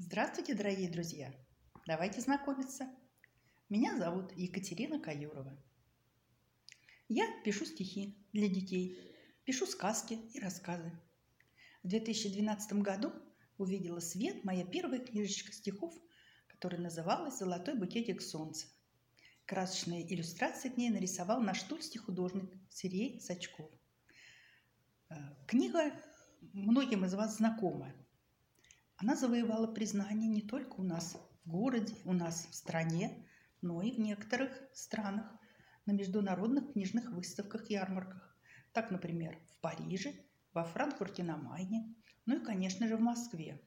Здравствуйте, дорогие друзья! Давайте знакомиться. Меня зовут Екатерина Каюрова. Я пишу стихи для детей, пишу сказки и рассказы. В 2012 году увидела свет моя первая книжечка стихов, которая называлась «Золотой букетик солнца». Красочные иллюстрации к ней нарисовал наш тульский художник Сергей Сачков. Э, книга многим из вас знакома. Она завоевала признание не только у нас в городе, у нас в стране, но и в некоторых странах на международных книжных выставках и ярмарках. Так, например, в Париже, во Франкфурте на Майне, ну и, конечно же, в Москве.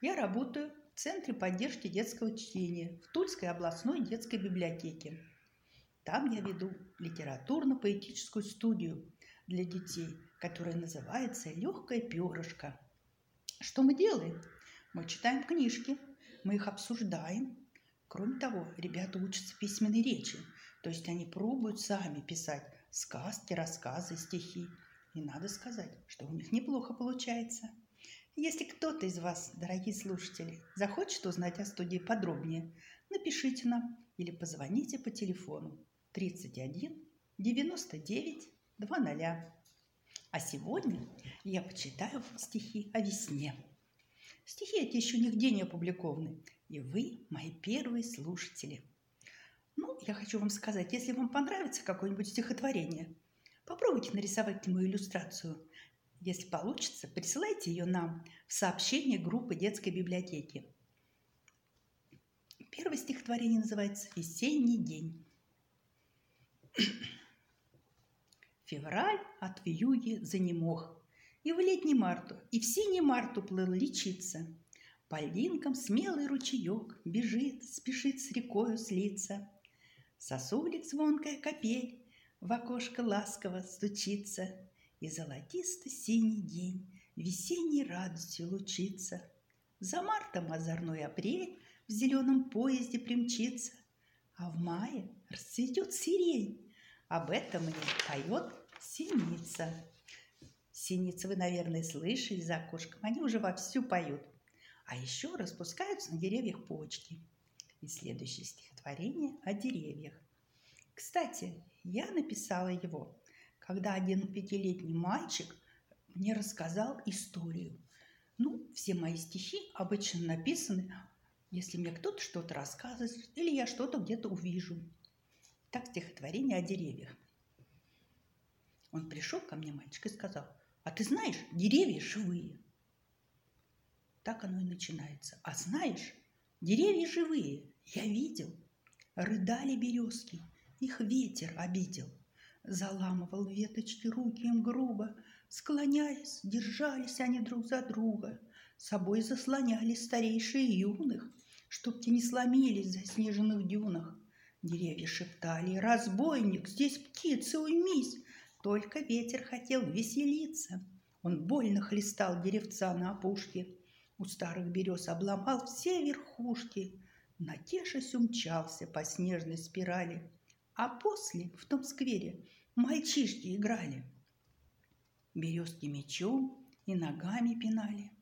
Я работаю в Центре поддержки детского чтения в Тульской областной детской библиотеке. Там я веду литературно-поэтическую студию для детей, которая называется «Легкое перышко». Что мы делаем? Мы читаем книжки, мы их обсуждаем. Кроме того, ребята учатся письменной речи, то есть они пробуют сами писать сказки, рассказы, стихи. И надо сказать, что у них неплохо получается – если кто-то из вас, дорогие слушатели, захочет узнать о студии подробнее, напишите нам или позвоните по телефону 31 99 00. А сегодня я почитаю стихи о весне. Стихи эти еще нигде не опубликованы, и вы мои первые слушатели. Ну, я хочу вам сказать, если вам понравится какое-нибудь стихотворение, попробуйте нарисовать к нему иллюстрацию если получится, присылайте ее нам в сообщение группы детской библиотеки. Первое стихотворение называется «Весенний день». Февраль от вьюги занемог, И в летний марту, и в синий марту плыл лечиться. По льдинкам смелый ручеек Бежит, спешит с рекою слиться. Сосулик звонкая капель В окошко ласково стучится – и золотисто-синий день Весенней радостью лучится. За мартом озорной апрель В зеленом поезде примчится, А в мае расцветет сирень. Об этом мне поет синица. Синицы вы, наверное, слышали за окошком. Они уже вовсю поют. А еще распускаются на деревьях почки. И следующее стихотворение о деревьях. Кстати, я написала его когда один пятилетний мальчик мне рассказал историю. Ну, все мои стихи обычно написаны, если мне кто-то что-то рассказывает, или я что-то где-то увижу. Так стихотворение о деревьях. Он пришел ко мне, мальчик, и сказал, а ты знаешь, деревья живые. Так оно и начинается. А знаешь, деревья живые, я видел. Рыдали березки, их ветер обидел – Заламывал веточки руки им грубо, Склоняясь, держались они друг за друга, Собой заслоняли старейшие юных, Чтоб те не сломились в заснеженных дюнах. Деревья шептали, разбойник, здесь птицы, уймись, Только ветер хотел веселиться. Он больно хлестал деревца на опушке, У старых берез обломал все верхушки, Натешись умчался по снежной спирали. А после в том сквере мальчишки играли. Березки мечом и ногами пинали.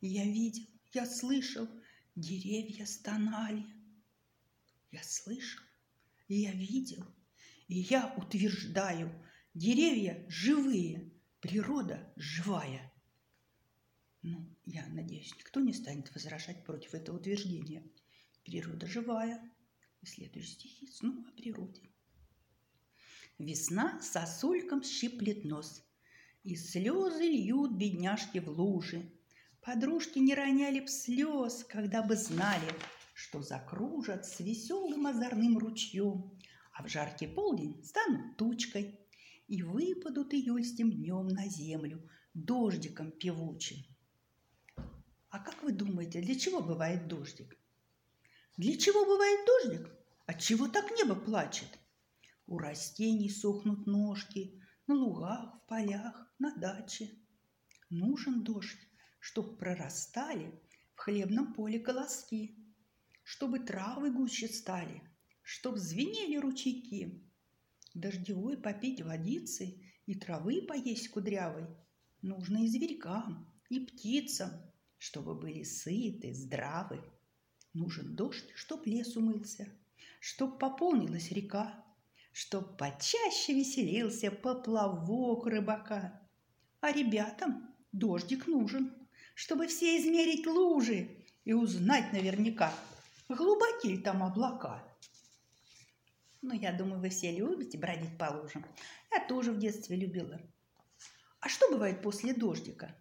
Я видел, я слышал, деревья стонали. Я слышал, я видел, и я утверждаю, деревья живые, природа живая. Ну, я надеюсь, никто не станет возражать против этого утверждения. Природа живая. И следующие стихи снова о природе. Весна сосульком щиплет нос, И слезы льют бедняжки в лужи. Подружки не роняли б слез, Когда бы знали, что закружат С веселым озорным ручьем, А в жаркий полдень станут тучкой И выпадут июльским днем на землю Дождиком певучим. А как вы думаете, для чего бывает дождик? Для чего бывает дождик? От чего так небо плачет? У растений сохнут ножки, на лугах, в полях, на даче. Нужен дождь, чтоб прорастали в хлебном поле колоски, чтобы травы гуще стали, чтоб звенели ручейки. Дождевой попить водицы и травы поесть кудрявой нужно и зверькам, и птицам, чтобы были сыты, здравы. Нужен дождь, чтоб лес умылся, чтоб пополнилась река, чтоб почаще веселился поплавок рыбака. А ребятам дождик нужен, чтобы все измерить лужи и узнать наверняка, глубоки там облака. Ну, я думаю, вы все любите бродить по лужам. Я тоже в детстве любила. А что бывает после дождика?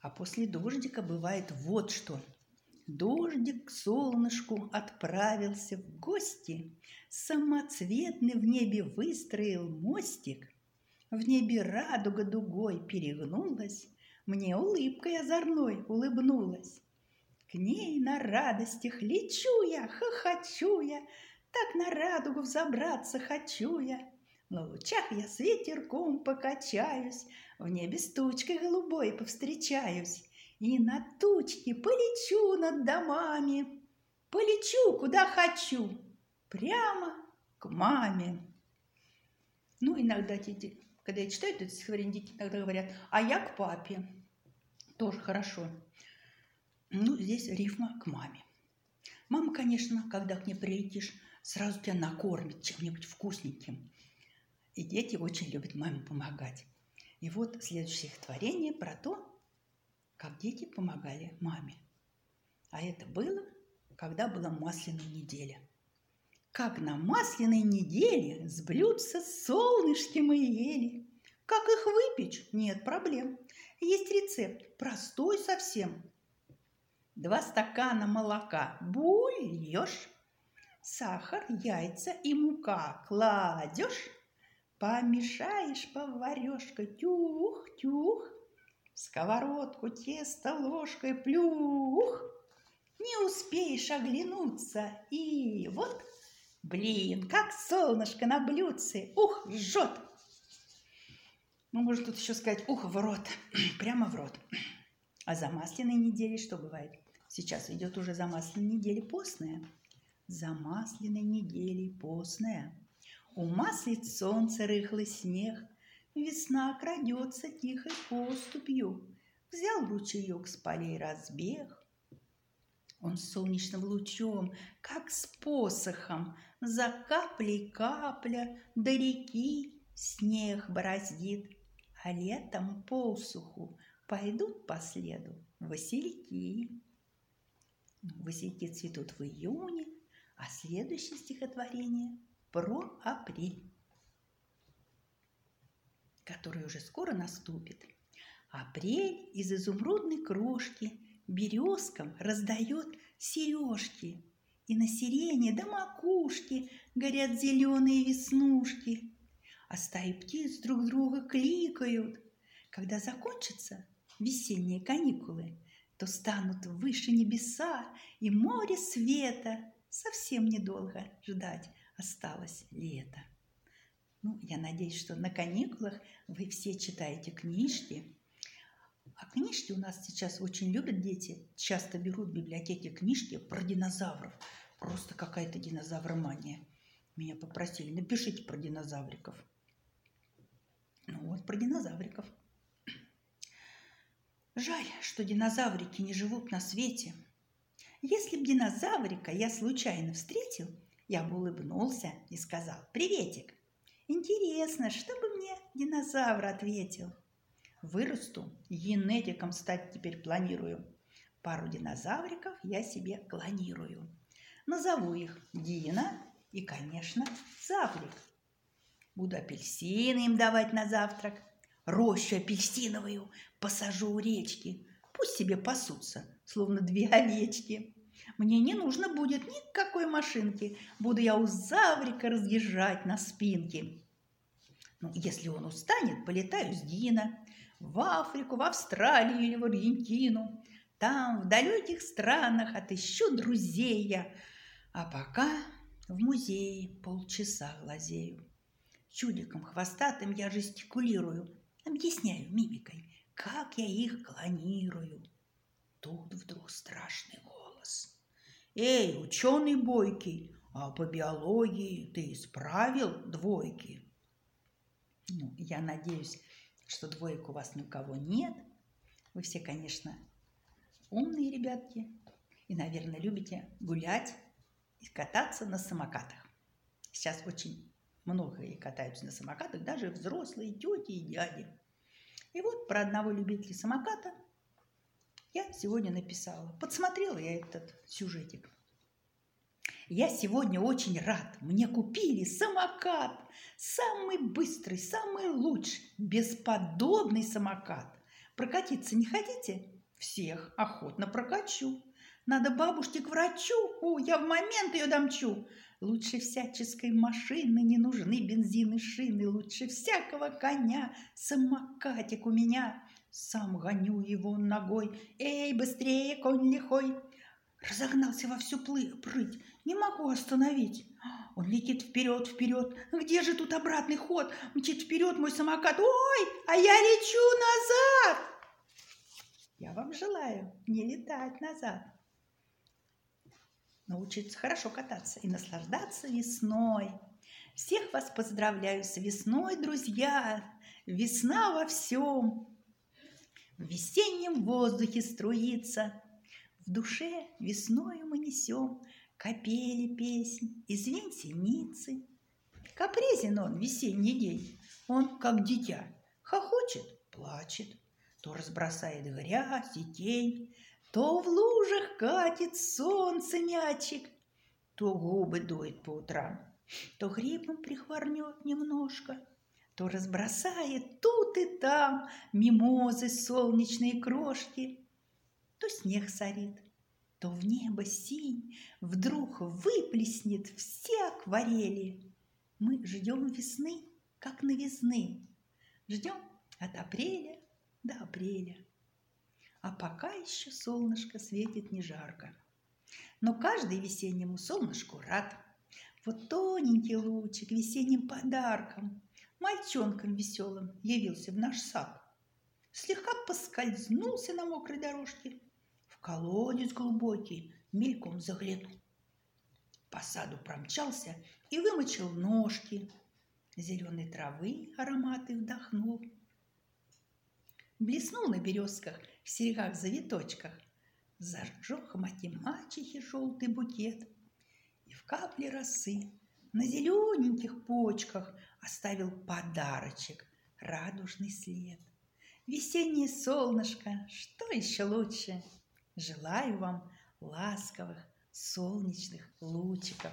А после дождика бывает вот что. Дождик к солнышку отправился в гости, Самоцветный в небе выстроил мостик. В небе радуга дугой перегнулась, Мне улыбкой озорной улыбнулась. К ней на радостях лечу я, хохочу я, так на радугу взобраться хочу я. На лучах я с ветерком покачаюсь, В небе с тучкой голубой повстречаюсь. И на тучке полечу над домами, Полечу, куда хочу, прямо к маме. Ну, иногда когда я читаю это стихотворение, дети иногда говорят, а я к папе. Тоже хорошо. Ну, здесь рифма к маме. Мама, конечно, когда к ней прилетишь, сразу тебя накормит чем-нибудь вкусненьким. И дети очень любят маме помогать. И вот следующее стихотворение про то, как дети помогали маме. А это было, когда была масляная неделя. Как на масляной неделе с блюдца солнышки мы ели. Как их выпечь? Нет проблем. Есть рецепт, простой совсем. Два стакана молока бульешь, сахар, яйца и мука кладешь, помешаешь поварешкой, тюх-тюх, сковородку тесто ложкой плюх, не успеешь оглянуться, и вот, блин, как солнышко на блюдце, ух, жжет. Ну, можно тут еще сказать, ух, в рот, прямо в рот. А за масляной неделей что бывает? Сейчас идет уже за масляной неделей постная – за масляной неделей постная. Умаслит солнце рыхлый снег, Весна крадется тихой поступью. Взял ручеек с полей разбег. Он солнечным лучом, как с посохом, За каплей капля до реки снег бороздит, А летом посуху пойдут по следу васильки. Васильки цветут в июне, а следующее стихотворение про апрель, который уже скоро наступит. Апрель из изумрудной крошки березкам раздает сережки, и на сирене до макушки горят зеленые веснушки, а стаи птиц друг друга кликают. Когда закончатся весенние каникулы, то станут выше небеса и море света – совсем недолго ждать осталось лето. Ну, я надеюсь, что на каникулах вы все читаете книжки. А книжки у нас сейчас очень любят дети. Часто берут в библиотеке книжки про динозавров. Просто какая-то динозавромания. Меня попросили, напишите про динозавриков. Ну вот, про динозавриков. Жаль, что динозаврики не живут на свете – если б динозаврика я случайно встретил, я бы улыбнулся и сказал «Приветик». Интересно, что бы мне динозавр ответил? Вырасту, генетиком стать теперь планирую. Пару динозавриков я себе клонирую. Назову их Дина и, конечно, Заврик. Буду апельсины им давать на завтрак, рощу апельсиновую посажу у речки, Пусть себе пасутся, словно две овечки. Мне не нужно будет никакой машинки. Буду я у Заврика разъезжать на спинке. Ну, если он устанет, полетаю с Дина в Африку, в Австралию или в Аргентину. Там, в далеких странах, отыщу друзей я. А пока в музее полчаса глазею. Чудиком хвостатым я жестикулирую, объясняю мимикой, как я их клонирую. Тут вдруг страшный голос. Эй, ученый бойкий, а по биологии ты исправил двойки? Ну, я надеюсь, что двоек у вас ни у кого нет. Вы все, конечно, умные ребятки и, наверное, любите гулять и кататься на самокатах. Сейчас очень многие катаются на самокатах, даже взрослые тети и дяди. И вот про одного любителя самоката я сегодня написала. Подсмотрела я этот сюжетик. Я сегодня очень рад. Мне купили самокат. Самый быстрый, самый лучший, бесподобный самокат. Прокатиться не хотите? Всех охотно прокачу. Надо бабушке к врачу. О, я в момент ее домчу. Лучше всяческой машины не нужны бензин и шины. Лучше всякого коня самокатик у меня. Сам гоню его ногой. Эй, быстрее, конь лихой! Разогнался во всю прыть. Не могу остановить. Он летит вперед, вперед. Где же тут обратный ход? Мчит вперед мой самокат. Ой, а я лечу назад! Я вам желаю не летать назад. Научиться хорошо кататься и наслаждаться весной. Всех вас поздравляю с весной, друзья! Весна во всем! В весеннем воздухе струится – в душе весною мы несем Капели песнь и звень синицы. Капризен он весенний день, он, как дитя, Хохочет, плачет, То разбросает грязь и тень, То в лужах катит солнце мячик, То губы дует по утрам, То грибом прихворнет немножко, То разбросает тут и там Мимозы солнечные крошки — то снег сорит, то в небо синь вдруг выплеснет все акварели. Мы ждем весны, как новизны, ждем от апреля до апреля. А пока еще солнышко светит не жарко. Но каждый весеннему солнышку рад. Вот тоненький лучик весенним подарком, мальчонком веселым явился в наш сад. Слегка поскользнулся на мокрой дорожке, колодец глубокий, мельком заглянул. По саду промчался и вымочил ножки. Зеленой травы ароматы вдохнул. Блеснул на березках, в серегах-завиточках. Зажег мати-мачехи желтый букет. И в капле росы на зелененьких почках оставил подарочек, радужный след. Весеннее солнышко, что еще лучше – Желаю вам ласковых, солнечных лучиков.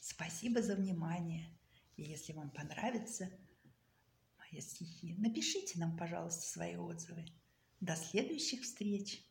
Спасибо за внимание. И если вам понравятся мои стихи, напишите нам, пожалуйста, свои отзывы. До следующих встреч!